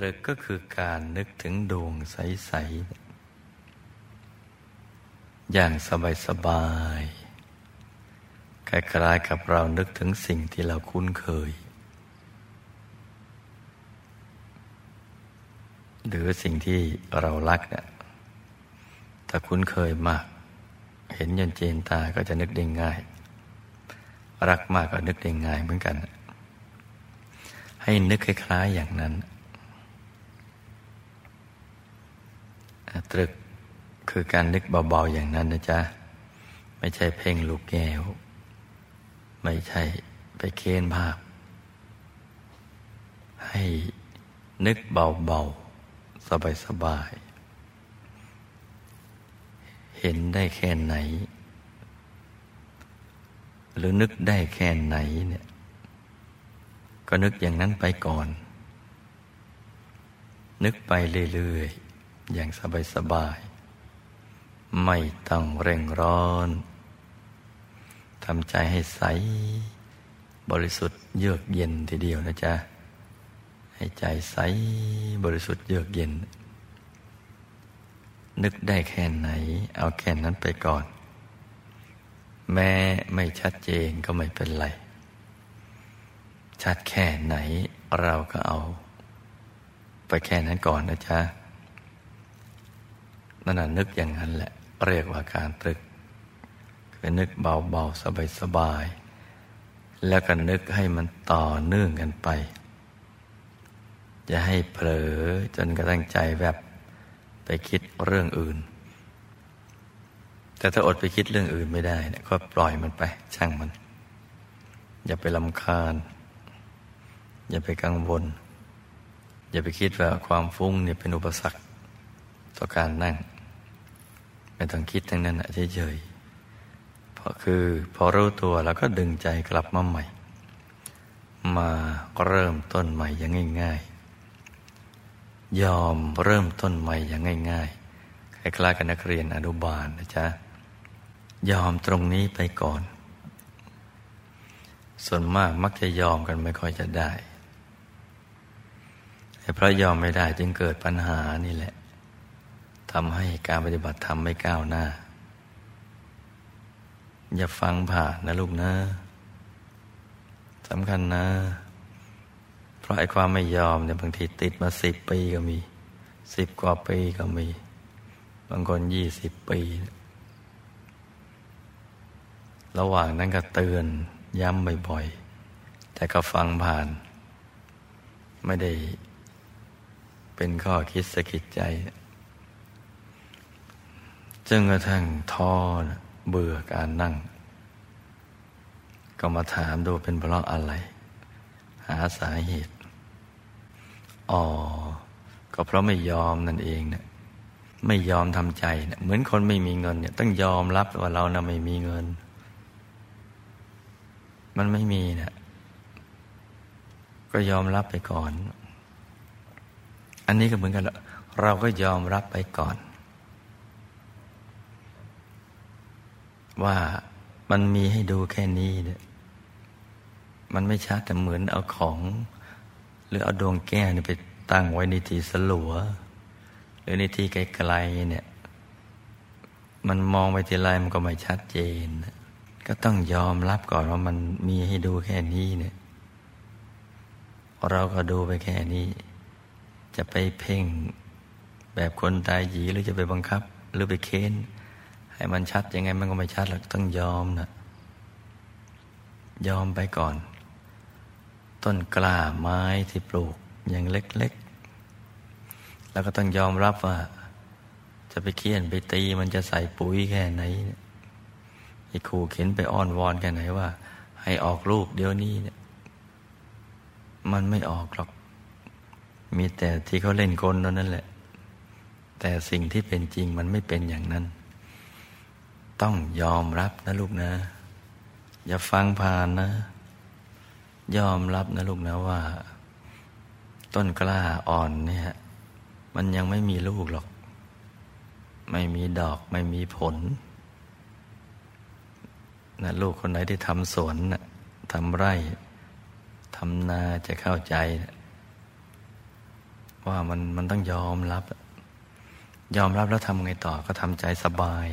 ตรึกก็คือการนึกถึงดวงใส ๆ อย่างสบายๆคล้ายๆกับเรานึกถึงสิ่งที่เราคุ้นเคย หรือสิ่งที่เรารักเนี่ยถ้าคุ้นเคยมาก เห็นยันเจนตาก็จะนึกได้ง่าย รักมากก็นึกได้ง่ายเหมือนกัน ให้นึกคล้ายๆอย่างนั้น ตรึกคือการนึกเบาๆอย่างนั้นนะจ๊ะ ไม่ใช่เพ่งลูกแก้ว ไม่ใช่ไปเค้นภาพ ให้นึกเบาๆ สบายๆ เห็นได้แค่ไหน หรือนึกได้แค่ไหนเนี่ย ก็นึกอย่างนั้นไปก่อน นึกไปเรื่อยๆ อย่างสบายสบาย ไม่ต้องเร่งร้อนทำใจให้ใส บริสุทธิ์เยือกเย็นทีเดียวนะจ๊ะ ให้ใจใสบริสุทธิ์เยือกเย็น นึกได้แค่ไหน เอาแค่นั้นไปก่อน แม้ไม่ชัดเจนก็ไม่เป็นไร ชัดแค่ไหนเราก็เอา ไปแค่นั้นก่อนนะจ๊ะ นั่นนึกอย่างนั้นแหละ เรียกว่าการตรึก คือนึกเบาๆ สบายๆ แล้วก็นึกให้มันต่อเนื่องกันไป อย่าให้เผลอจนกระทั่งใจแบบไปคิดเรื่องอื่น แต่ถ้าอดไปคิดเรื่องอื่นไม่ได้นี่ยก็ปล่อยมันไป ช่างมัน อย่าไปลำคาญ อย่าไปกังวล อย่าไปคิดว่าความฟุ้งเนี่ยเป็นอุปสรรคต่อการนั่ง ไม่ต้องคิดทั้งนั้นเฉยๆเพราะคือพอรู้ตัวแล้วก็ดึงใจกลับมาใหม่ มาเริ่มต้นใหม่อย่างง่าย ๆ ยอมเริ่มต้นใหม่อย่างง่ายๆคล้ายๆกับนักเรียนอนุบาลนะจ๊ะยอมตรงนี้ไปก่อน ส่วนมากมักจะยอมกันไม่ค่อยจะได้เพราะยอมไม่ได้จึงเกิดปัญหานี่แหละ ทำให้การปฏิบัติธรรมไม่ก้าวหน้า อย่าฟังผ่านนะลูกนะสำคัญนะ เพราะไอ้ความไม่ยอมเนี่ยบางทีติดมาสิบปีก็มีสิบกว่าปีก็มี บางคนยี่สิบปี ระหว่างนั้นก็เตือนย้ำบ่อยๆ แต่ก็ฟังผ่าน ไม่ได้เป็นข้อคิดสะกิดใจ จนกระทั่งท้อเบื่อการนั่ง ก็มาถามดูเป็นเพราะอะไร หาสาเหตุ อ๋อ ก็เพราะไม่ยอมนั่นเองเนะี่ยไม่ยอมทำใจเนะเหมือนคนไม่มีเงินเนี่ย ต้องยอมรับว่าเรานะ่ะไม่มีเงิน มันไม่มีเนะี่ยก็ยอมรับไปก่อน อันนี้ก็เหมือนกันเราก็ยอมรับไปก่อน ว่ามันมีให้ดูแค่นี้เนี่ยมันไม่ชัดแต่เหมือนเอาของ หรือเอาดวงแก้วเนี่ยไปตั้งไว้ในที่สลัว หรือในที่ไกลๆเนี่ย มันมองไปทีไรมันก็ไม่ชัดเจน ก็ต้องยอมรับก่อนว่ามันมีให้ดูแค่นี้เนี่ย เราก็ดูไปแค่นี้ จะไปเพ่งแบบคนตายหยีหรือจะไปบังคับ หรือไปเค้น ให้มันชัดยังไงมันก็ไม่ชัดหรอกต้องยอมนะยอมไปก่อน ต้นกล้าไม้ที่ปลูกอย่างเล็ก ๆ แล้วก็ต้องยอมรับว่า จะไปเคี่ยนไปตีมันจะใส่ปุ๋ยแค่ไหนไอ้ขู่เข็นไปอ้อนวอนแค่ไหนว่า ให้ออกลูกเดี๋ยวนี้เนี่ยมันไม่ออกหรอก มีแต่ที่เขาเล่นกลนั่นแหละ แต่สิ่งที่เป็นจริงมันไม่เป็นอย่างนั้น ต้องยอมรับนะลูกนะ อย่าฟังผ่านนะ ยอมรับนะลูกนะว่า ต้นกล้าอ่อนเนี่ย มันยังไม่มีลูกหรอก ไม่มีดอกไม่มีผลนะลูกคนไหนที่ทำสวนนะทำไร่ทำนาจะเข้าใจนะว่ามันมันต้องยอมรับ ยอมรับแล้วทำไงต่อก็ทำใจสบาย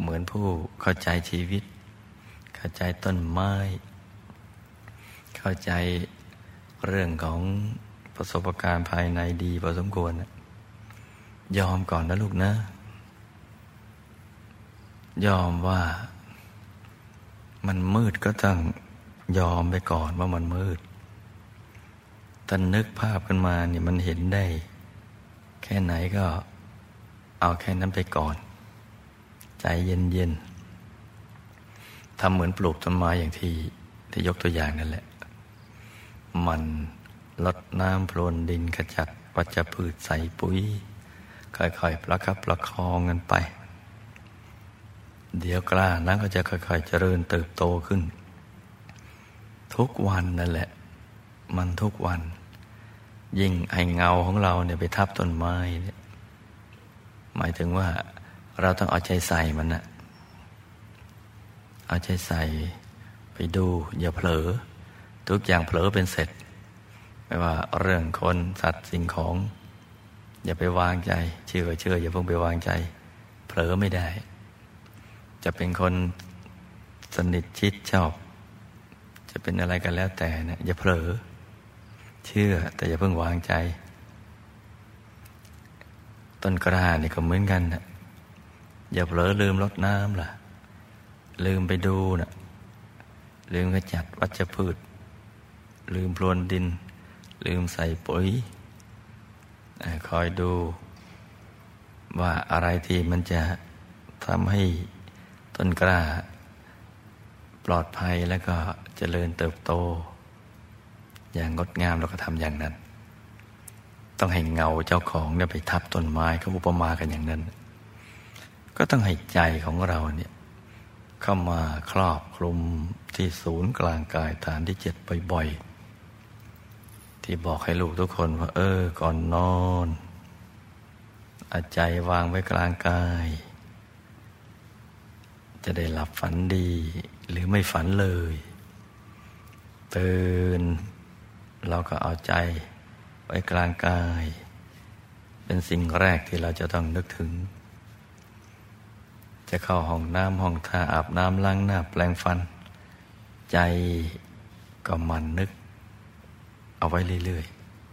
เหมือนผู้เข้าใจชีวิต เข้าใจต้นไม้ เข้าใจเรื่องของประสบการณ์ภายในดีพอสมควร ยอมก่อนนะลูกนะ ยอมว่ามันมืดก็ต้องยอมไปก่อนว่ามันมืดถ้านึกภาพกันมาเนี่ยมันเห็นได้ แค่ไหนก็เอาแค่นั้นไปก่อน ใจเย็นเย็นทำเหมือนปลูกต้นไม้อย่างที่ที่ยกตัวอย่างนั่นแหละ มันลดน้ำพรวนดินขจัดวัชพืชใส่ปุ๋ย ค่อยๆประคับประคองกันไป เดี๋ยวกล้านั้นก็จะค่อยๆเจริญเติบโตขึ้น ทุกวันนั่นแหละ มันทุกวัน ยิ่งไอเงาของเราเนี่ยไปทับต้นไม้เนี่ยหมายถึงว่า เราต้องเอาใจใส่มันนะเอาใจใส่ไปดู อย่าเผลอ ทุกอย่างเผลอเป็นเสร็จ ไม่ว่าเรื่องคนสัตว์สิ่งของ อย่าไปวางใจ เชื่อเชื่ออย่าเพิ่งไปวางใจ เผลอไม่ได้ จะเป็นคนสนิทชิดชอบ จะเป็นอะไรกันแล้วแต่นะอย่าเผลอ เชื่อแต่อย่าเพิ่งวางใจ ต้นกระหานี่ก็เหมือนกันนะ อย่าเผลอลืมรดน้ำล่ะ ลืมไปดูนะลืมกระจัดวัชพืช ลืมพรวนดิน ลืมใส่ปุ๋ย คอยดูว่าอะไรที่มันจะทำให้ต้นกล้า ปลอดภัยแล้วก็เจริญเติบโต อย่างงดงามเราก็ทำอย่างนั้น ต้องให้เงาเจ้าของเนี่ยไปทับต้นไม้เขาอุปมากันอย่างนั้น ก็ต้องให้ใจของเราเนี่ยเข้ามาครอบคลุมที่ศูนย์กลางกายฐานที่เจ็ดบ่อยๆ ที่บอกให้ลูกทุกคนว่า เออ ก่อนนอนอาใจวางไว้กลางกาย จะได้หลับฝันดี หรือไม่ฝันเลยตื่นเราก็เอาใจไว้กลางกาย เป็นสิ่งแรกที่เราจะต้องนึกถึง จะเข้าห้องน้ำห้องท่าอาบน้ำล้างหน้าแปลงฟัน ใจก็มันนึก เอาไว้เรื่อย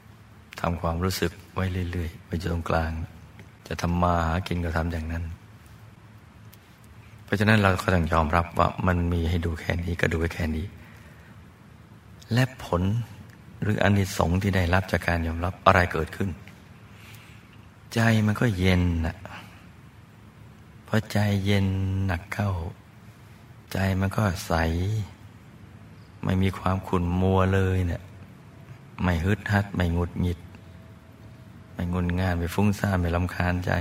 ๆทำความรู้สึกไว้เรื่อยๆไปอยู่ตรงกลาง จะทำมาหากินก็ทำอย่างนั้น เพราะฉะนั้นเราก็ต้องยอมรับว่ามันมีให้ดูแค่นี้ก็ดูไว้แค่นี้ และผลหรืออนิสงส์ที่ได้รับจากการยอมรับอะไรเกิดขึ้น ใจมันก็เย็นนะ พอใจเย็นหนักเข้า ใจมันก็ใส ไม่มีความขุ่นมัวเลยเนะี่ยไม่ฮึดฮัด ไม่งุดหงิด ไม่งุนงานไม่ฟุ้งซ่านไม่ลำคาญใจ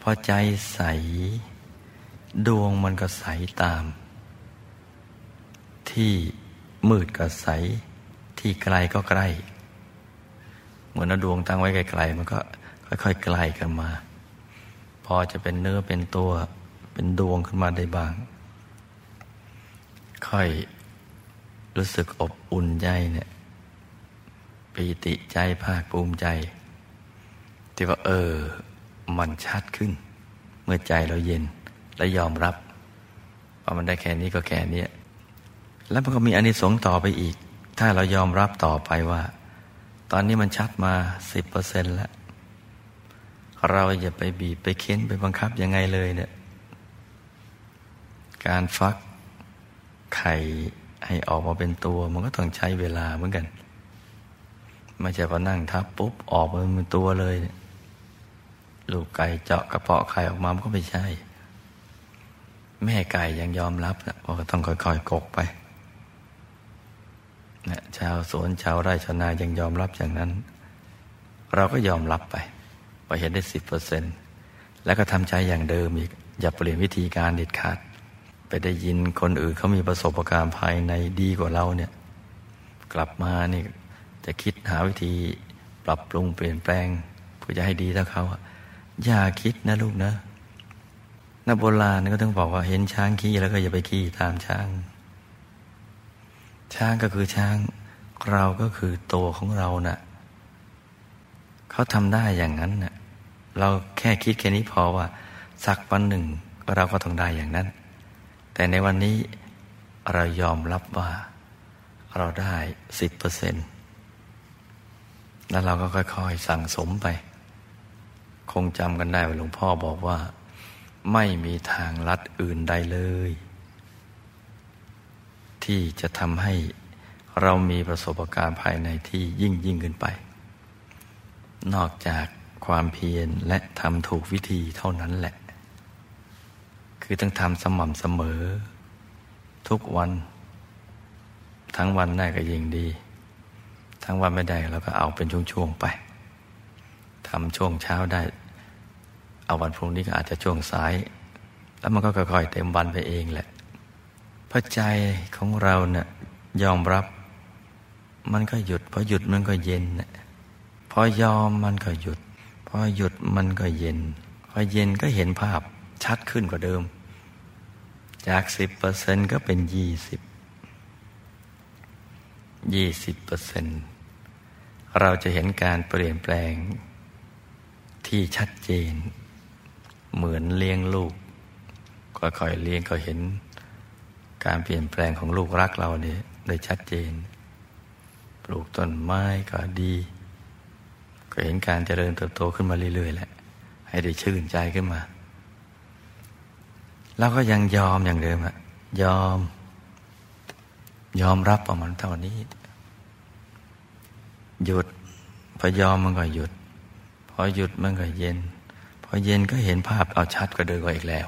พอใจใส ดวงมันก็ใสตาม ที่มืดก็ใส ที่ไกลก็ใกล้ เหมือนดวงตั้งไว้ไกลๆมันก็ค่อยๆใกล้กันมา พอจะเป็นเนื้อเป็นตัวเป็นดวงขึ้นมาได้บ้าง ค่อยรู้สึกอบอุ่นใจเนี่ยปีติใจภาคภูมิใจ ที่ว่าเออ มันชัดขึ้น เมื่อใจเราเย็นและยอมรับว่ามันได้แค่นี้ก็แค่นี้แล้วมันก็มีอนิสงส์ต่อไปอีก ถ้าเรายอมรับต่อไปว่า ตอนนี้มันชัดมาสิบเปอร์เซ็นแล้ว เราอย่าไปบีบไปเค้นไปบังคับยังไงเลยเนี่ย การฟักไข่ให้ออกมาเป็นตัว มันก็ต้องใช้เวลาเหมือนกัน ไม่ใช่พอนั่งทับปุ๊บออกมาเป็นตัวเลย ลูกไก่เจาะกระเพาะไข่ออกมามันก็ไม่ใช่ แม่ไก่ยังยอมรับนะว่าต้องค่อยๆกกไปนะชาวสวนชาวไร่ชาวนายังยอมรับอย่างนั้น เราก็ยอมรับไป พอเห็นได้สิบเปอร์เซ็นแล้วก็ทำใจอย่างเดิมอีก อย่าเปลี่ยนวิธีการเด็ดขาด ไปได้ยินคนอื่นเขามีประสบการณ์ภายในดีกว่าเราเนี่ย กลับมานี่จะคิดหาวิธีปรับปรุงเปลี่ยนแปลงเพื่อจะให้ดีเท่าเขาอย่าคิดนะลูกนะนักโบราณก็ต้องบอกว่าเห็นช้างขี้แล้วก็อย่าไปขี้ตามช้าง ช้างก็คือช้าง เราก็คือตัวของเรานะ่ะ เขาทำได้อย่างนั้นเน่ะเราแค่คิดแค่นี้พอว่าสักวันหนึ่งเราก็ต้องได้อย่างนั้น แต่ในวันนี้เรายอมรับว่าเราได้สิบเปอร์เซ็นต์แล้วเราก็ค่อยๆสั่งสมไป คงจำกันได้ว่าหลวงพ่อบอกว่า ไม่มีทางลัดอื่นใดเลย ที่จะทำให้เรามีประสบการณ์ภายในที่ยิ่งยิ่งขึ้นไป นอกจากความเพียรและทำถูกวิธีเท่านั้นแหละ คือต้องทำสม่ำเสมอ ทุกวัน ทั้งวันได้ก็ยิ่งดี ทั้งวันไม่ได้เราก็เอาเป็นช่วงๆไปทำช่วงเช้าได้ เอาวันพรุ่งนี้ก็อาจจะช่วงสาย แล้วมันก็ค่อยๆเต็มวันไปเองแหละพระใจของเราเนะ่ยยอมรับ มันก็หยุดพอหยุดมันก็เย็นพ อยอมมันก็หยุด พอหยุดมันก็เย็น พอเย็นก็เห็นภาพชัดขึ้นกว่าเดิม จากสิบเปอร์เซ็นก็เป็นยี่สิบยี่สิบเปอร์เซ็นเราจะเห็นการเปลี่ยนแปลงที่ชัดเจน เหมือนเลี้ยงลูกค่อยๆเลี้ยงก็เห็นการเปลี่ยนแปลงของลูกรักเราเนี่ยได้ชัดเจน ปลูกต้นไม้ก็ดี ก็เห็นการเจริญเติบโตขึ้นมาเรื่อยๆแหละ ให้ได้ชื่นใจขึ้นมา แล้วก็ยังยอมอย่างเดิมอะยอม ยอมรับประมาณเท่านี้ หยุด พอยอมมันก็หยุด พอหยุดมันก็เย็น พอเย็นก็เห็นภาพเอาชัดก็เดินกว่าอีกแล้ว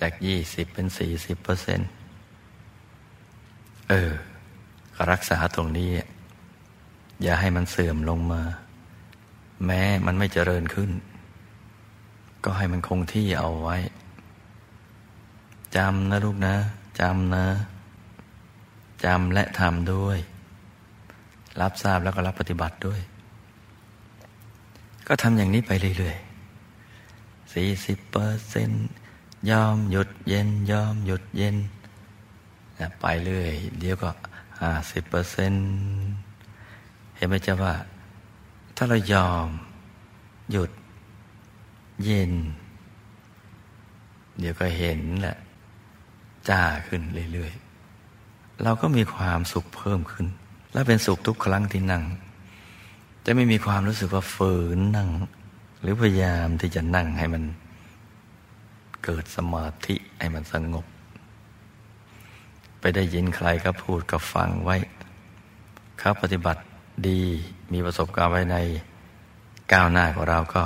จากยี่สิบเป็นสี่สิบเปอร์เซ็นต์เออก็รักษาตรงนี้ อย่าให้มันเสื่อมลงมา แม้มันไม่เจริญขึ้น ก็ให้มันคงที่เอาไว้จำนะลูกนะจำนะจำและทำด้วย รับทราบแล้วก็รับปฏิบัติด้วย ก็ทำอย่างนี้ไปเรื่อยๆสี่สิบเปอร์เซ็นยอมหยุดเย็น ยอมหยุดเย็น ไปเรื่อย เดี๋ยวก็ห้าสิบเปอร์เซ็นเห็นไหมจ๊ะว่า ถ้าเรายอม หยุด เย็น เดี๋ยวก็เห็นแหละ จ้าขึ้นเรื่อยๆ เราก็มีความสุขเพิ่มขึ้น และเป็นสุขทุกครั้งที่นั่ง จะไม่มีความรู้สึกว่าฝืนนั่ง หรือพยายามที่จะนั่งให้มัน เกิดสมาธิให้มันสงบ ไปได้ยินใครก็พูดก็ฟังไว้เขาปฏิบัติดี มีประสบการณ์ไว้ในก้าวหน้าของเราก็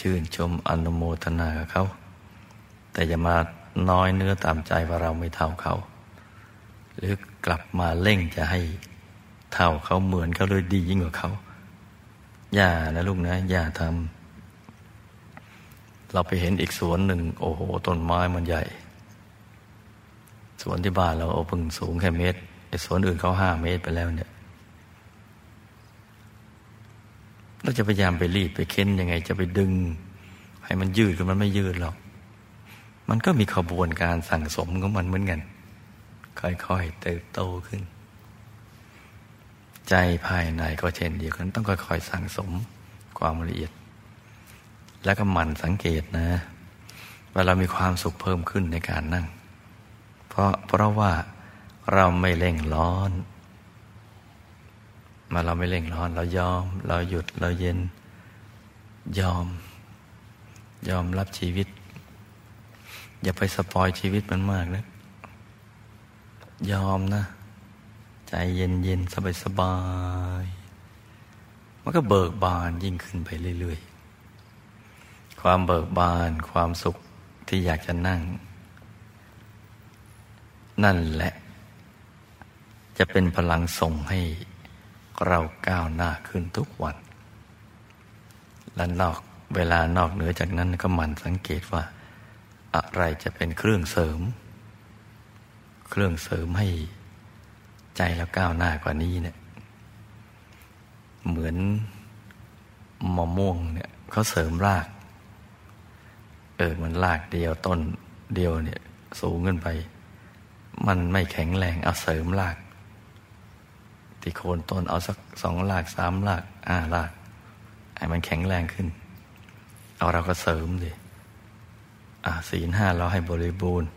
ชื่นชมอนุโมทนากับเขา แต่อย่ามาน้อยเนื้อตามใจว่าเราไม่เท่าเขา หรือกลับมาเร่งจะให้เท่าเขาเหมือนเขาเลยดียิ่งกว่าเขาอย่านะลูกนะ อย่าทำเราไปเห็นอีกสวนหนึ่ง โอ้โหต้นไม้มันใหญ่ สวนที่บ้านเราโอ้พึ่งสูงแค่เมตรไอ้สวนอื่นเขาห้าเมตรไปแล้วเนี่ย เราจะพยายามไปรีดไปเค้นยังไง จะไปดึง ให้มันยืดกันมันไม่ยืดหรอก มันก็มีขบวนการสั่งสมของมันเหมือนกัน ค่อยๆเติบโตขึ้น ใจภายในก็เช่นเดียวกัน ต้องค่อยๆสั่งสมความละเอียด แล้วก็หมั่นสังเกตนะว่าเรามีความสุขเพิ่มขึ้นในการนั่ง เพราะเพราะว่าเราไม่เร่งร้อน มาเราไม่เร่งร้อน เรายอม เราหยุดเราเย็น ยอม ยอมรับชีวิต อย่าไปสปอยชีวิตมันมากนะยอมนะ ใจเย็นเย็นสบายสบาย มันก็เบิกบานยิ่งขึ้นไปเรื่อยๆ ความเบิกบานความสุขที่อยากจะนั่ง นั่นแหละ จะเป็นพลังส่งให้ เราก้าวหน้าขึ้นทุกวัน และนอกเวลานอกเหนือจากนั้นก็มันสังเกตว่า อะไรจะเป็นเครื่องเสริม เครื่องเสริมให้ใจเราก้าวหน้ากว่านี้เนี่ย เหมือนมะม่วงเนี่ยเขาเสริมราก เออมันรากเดียวต้นเดียวเนี่ย สูงขึ้นไป มันไม่แข็งแรงเอาเสริมราก ที่โคนต้นเอาสักสองหลากสามหลากห้าหลากให้มันแข็งแรงขึ้น เอาเราก็เสริมดิศีลห้าเราให้บริบูรณ์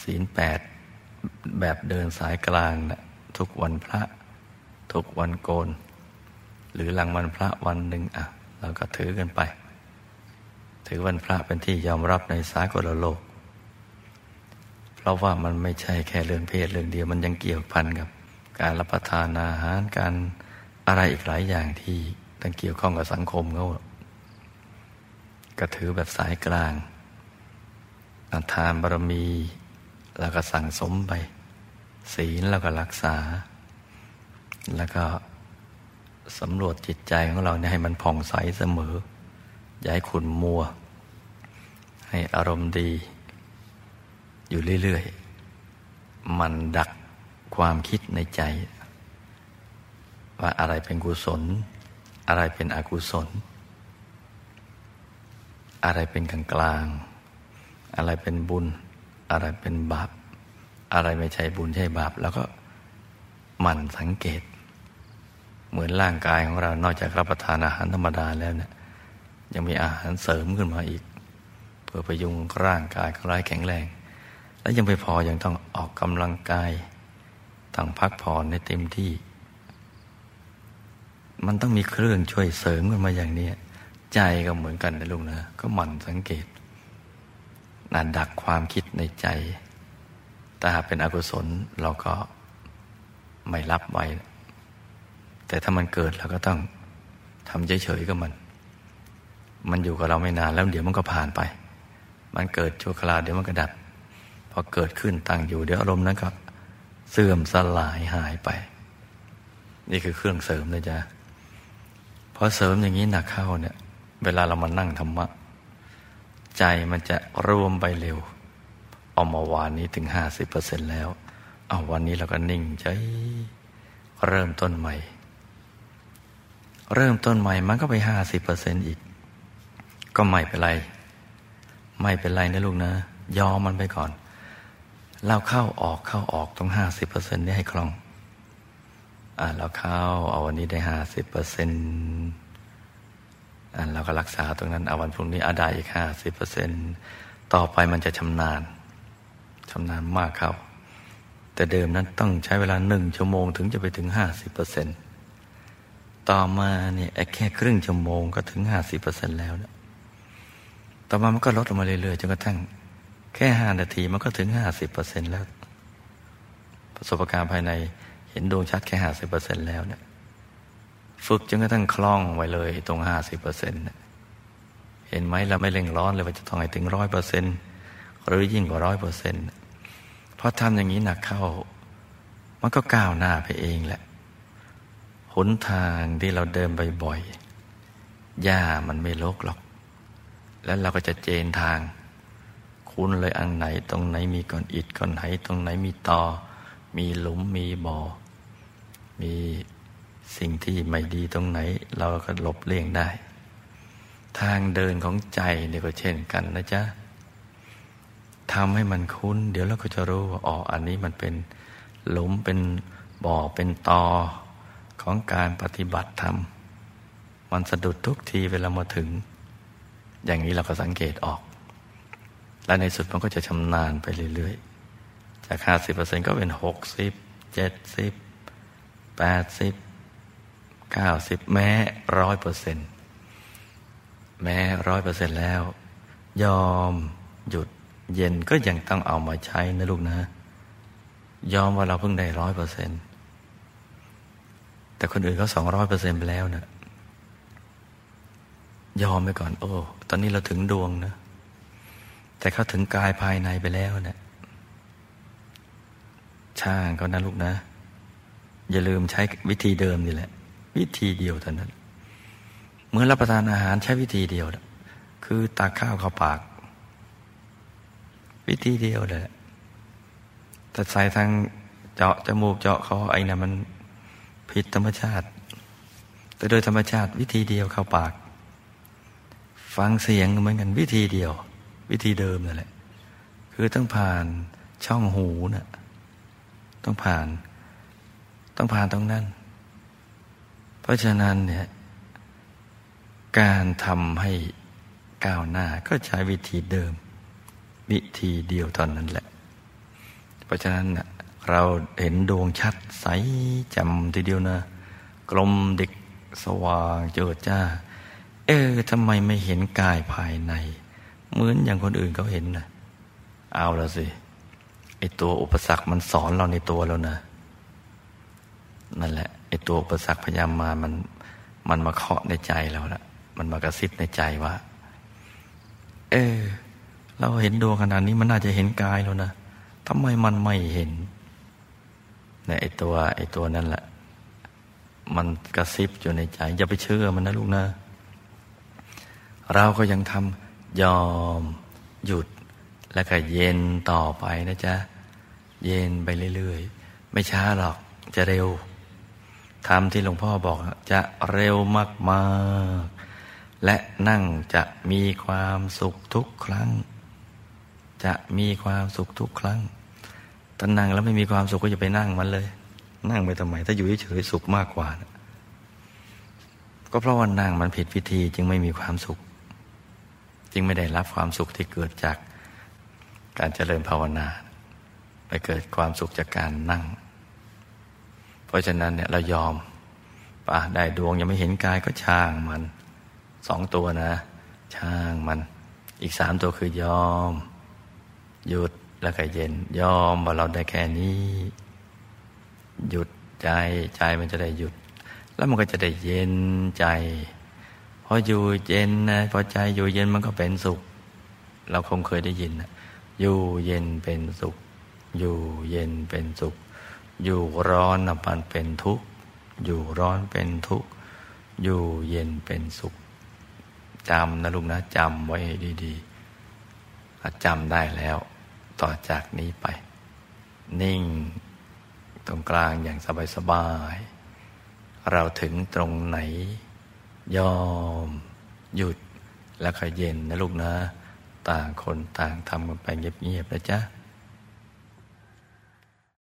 ศีลแปดแบบเดินสายกลางนะทุกวันพระ ทุกวันโกน หรือหลังวันพระวันหนึ่งอะ เราก็ถือกันไป ถือวันพระเป็นที่ยอมรับในสากลโลก เพราะว่ามันไม่ใช่แค่เรื่องเพศเรื่องเดียวมันยังเกี่ยวพันกับ การรับประทานอาหารการอะไรอีกหลายอย่างที่ต้องเกี่ยวข้องกับสังคมเขาก็ถือแบบสายกลางทานบารมี แล้วก็สั่งสมไป ศีลแล้วก็รักษา แล้วก็สำรวจจิตใจของเราเนี่ยให้มันผ่องใสเสมอ อย่าให้ขุนมัว ให้อารมณ์ดี อยู่เรื่อยๆ มันดัก ความคิดในใจ ว่าอะไรเป็นกุศล อะไรเป็นอกุศล อะไรเป็นกลางกลาง อะไรเป็นบุญ อะไรเป็นบาป อะไรไม่ใช่บุญใช่บาป แล้วก็หมั่นสังเกต เหมือนร่างกายของเรา นอกจากรับประทานอาหารธรรมดาแล้วเนี่ยยังมีอาหารเสริมขึ้นมาอีก เพื่อประยุงร่างกายของเราแข็งแรง และยังไม่พอยังต้องออกกำลังกาย ต้องพักผ่อนในเต็มที่ มันต้องมีเครื่องช่วยเสริมขึ้นมาอย่างนี้ใจก็เหมือนกันนะลุงนะ ก็หมั่นสังเกตนั่นดักความคิดในใจถ้าหากเป็นอกุศลเราก็ไม่รับไว้ แต่ถ้ามันเกิดเราก็ต้องทำเฉยๆกับมัน มันอยู่กับเราไม่นานแล้วเดี๋ยวมันก็ผ่านไป มันเกิดชั่วคราวเดี๋ยวมันก็ดับ พอเกิดขึ้นตั้งอยู่เดี๋ยวอารมณ์นั้นก็ เสื่อมสลายหายไป นี่คือเครื่องเสริมนะจ๊ะพอเสริมอย่างนี้หนักเข้าเนี่ย เวลาเรามานั่งธรรมะ ใจมันจะรวมไปเร็ว เอามาวานนี้ถึงห้าสิบเปอร์เซ็นแล้ว เอาวันนี้เราก็นิ่งใจเริ่มต้นใหม่ เริ่มต้นใหม่มันก็ไปห้าสิบเปอร์เซ็นอีก ก็ไม่เป็นไร ไม่เป็นไรนะลูกนะ ยอมมันไปก่อน เราเข้าออกเข้าออกตรงห้าสิบเปอร์เซ็นต์นี้ให้คล่อง อ่าเราเข้าเอาวันนี้ได้ห้าสิบเปอร์เซ็นต์อ่าเราก็รักษาตรงนั้นเอาวันพรุ่งนี้อาได้อีกห้าสิบเปอร์เซ็นต์ต่อไปมันจะชำนาญชำนาญมากครับ แต่เดิมนั้นต้องใช้เวลาหนึ่งชั่วโมงถึงจะไปถึงห้าสิบเปอร์เซ็นต์ต่อมาเนี่ยแค่ครึ่งชั่วโมงก็ถึงห้าสิบเปอร์เซ็นต์แล้วนะต่อมามันก็ลดลงมาเรื่อยๆจนกระทั่ง แค่ห้านาทีมันก็ถึงห้าสิบเปอร์เซ็นแล้ว ประสบการณ์ภายในเห็นดวงชัดแค่ห้าสิบเปอร์เซ็นแล้วเนี่ยฝึกจนกระทั่งคล่องไว้เลยตรงห้าสิบเปอร์เซ็นต์เห็นไหมเราไม่เร่งร้อนเลยว่าจะต้องให้ถึงร้อยเปอร์เซ็นต์หรือยิ่งกว่าร้อยเปอร์เซ็นต์เพราะทำอย่างนี้หนักเข้า มันก็ก้าวหน้าไปเองแหละหนทางที่เราเดินบ่อยๆหญ้ามันไม่ลกหรอก แล้วเราก็จะเจนทาง คุ้นเลยอันไหนตรงไหนมีก้อนอิฐก้อนไหตรงไหนมีตอ มีหลุมมีบ่อ มีสิ่งที่ไม่ดีตรงไหน เราก็หลบเลี่ยงได้ ทางเดินของใจเนี่ยก็เช่นกันนะจ๊ะทำให้มันคุ้น เดี๋ยวเราก็จะรู้ว่าอ๋ออันนี้มันเป็นหลุมเป็นบ่อเป็นตอของการปฏิบัติธรรม มันสะดุดทุกทีเวลามาถึง อย่างนี้เราก็สังเกตออก และในสุดมันก็จะชำนาญไปเรื่อยๆ จากห้าสิบเปอร์เซ็นก็เป็นหกสิบเจ็ดสิบแม้ร้อยเปอร์เซ็นแม้ร้อยเปอร์เซ็นแล้ว ยอมหยุดเย็นก็ยังต้องเอามาใช้นะลูกนะ ยอมว่าเราเพิ่งได้ร้อยเปอร์เซ็นแต่คนอื่นเขาสองร้อยเปอร์เซ็นไปแล้วนะยอมไปก่อน โอ้ ตอนนี้เราถึงดวงนะ แต่เขาถึงกายภายในไปแล้วเนะี่ยช่างเขานะลูกนะ อย่าลืมใช้วิธีเดิมนี่แหละ วิธีเดียวเท่านั้นเมื่อรับประทานอาหารใช้วิธีเดียวคือตักข้าวเข้าปาก วิธีเดียวเลยแต่ใส่ทางเจาะจมูกเจาะคอไอ้นะ่ะมันผิดธรรมชาติ แต่โดยธรรมชาติวิธีเดียวเข้าปาก ฟังเสียงเหมือนกันวิธีเดียว วิธีเดิมนั่นแหละ คือต้องผ่านช่องหูนะ่ะต้องผ่าน ต้องผ่านตรงนั้น เพราะฉะนั้นเนี่ยการทำให้ก้าวหน้าก็ใช้วิธีเดิม วิธีเดียวเท่านั้นแหละ เพราะฉะนั้นเราเห็นดวงชัดใสจำทีเดียวนะกลมเด็กสว่างเจิดจ้า เออทำไมไม่เห็นกายภายใน เหมือนอย่างคนอื่นเขาเห็นนะเอาแล้วสิไอตัวอุปสรรคมันสอนเราในตัวแล้วนะนั่นแหละไอตัวอุปสรรคพยายามมามันมันมาเคาะในใจเราละมันมากระซิบในใจว่า เออ เราเห็นดวงขนาดนี้มันน่าจะเห็นกายแล้วนะทำไมมันไม่เห็นเนี่ยไอตัว ไอตัวนั่นแหละ มันกระซิบอยู่ในใจ อย่าไปเชื่อมันนะลูกนะ เราก็ยังทำ ยอม หยุดแล้วก็เย็นต่อไปนะจ๊ะ เย็นไปเรื่อยๆ ไม่ช้าหรอกจะเร็วทำที่หลวงพ่อบอกจะเร็วมากๆ และนั่งจะมีความสุขทุกครั้ง จะมีความสุขทุกครั้งถ้านั่งแล้วไม่มีความสุขก็อย่าไปนั่งมันเลย นั่งไปทำไม ถ้าอยู่เฉยๆสุขมากกว่านะก็เพราะว่านั่งมันผิดวิธีจึงไม่มีความสุข จึงไม่ได้รับความสุขที่เกิดจากการเจริญภาวนา ไปเกิดความสุขจากการนั่ง เพราะฉะนั้นเนี่ยเรายอมป่ะได้ดวงยังไม่เห็นกายก็ช่างมันสองตัวนะ ช่างมัน อีกสามตัวคือยอม หยุดแล้วก็เย็น ยอมว่าเราได้แค่นี้ หยุดใจใจมันจะได้หยุด แล้วมันก็จะได้เย็นใจ พออยู่เย็นนะพอใจอยู่เย็นมันก็เป็นสุข เราคงเคยได้ยินนะอยู่เย็นเป็นสุข อยู่เย็นเป็นสุข อยู่ร้อนนะมันเป็นทุกข์ อยู่ร้อนเป็นทุกข์ อยู่เย็นเป็นสุขจำนะลุงนะจำไว้ดีๆจำได้แล้ว ต่อจากนี้ไป นิ่งตรงกลางอย่างสบายๆเราถึงตรงไหน ยอม หยุดแล้วก็เย็นนะลูกนะ ต่างคนต่างทำกันไปเงียบๆนะจ๊ะ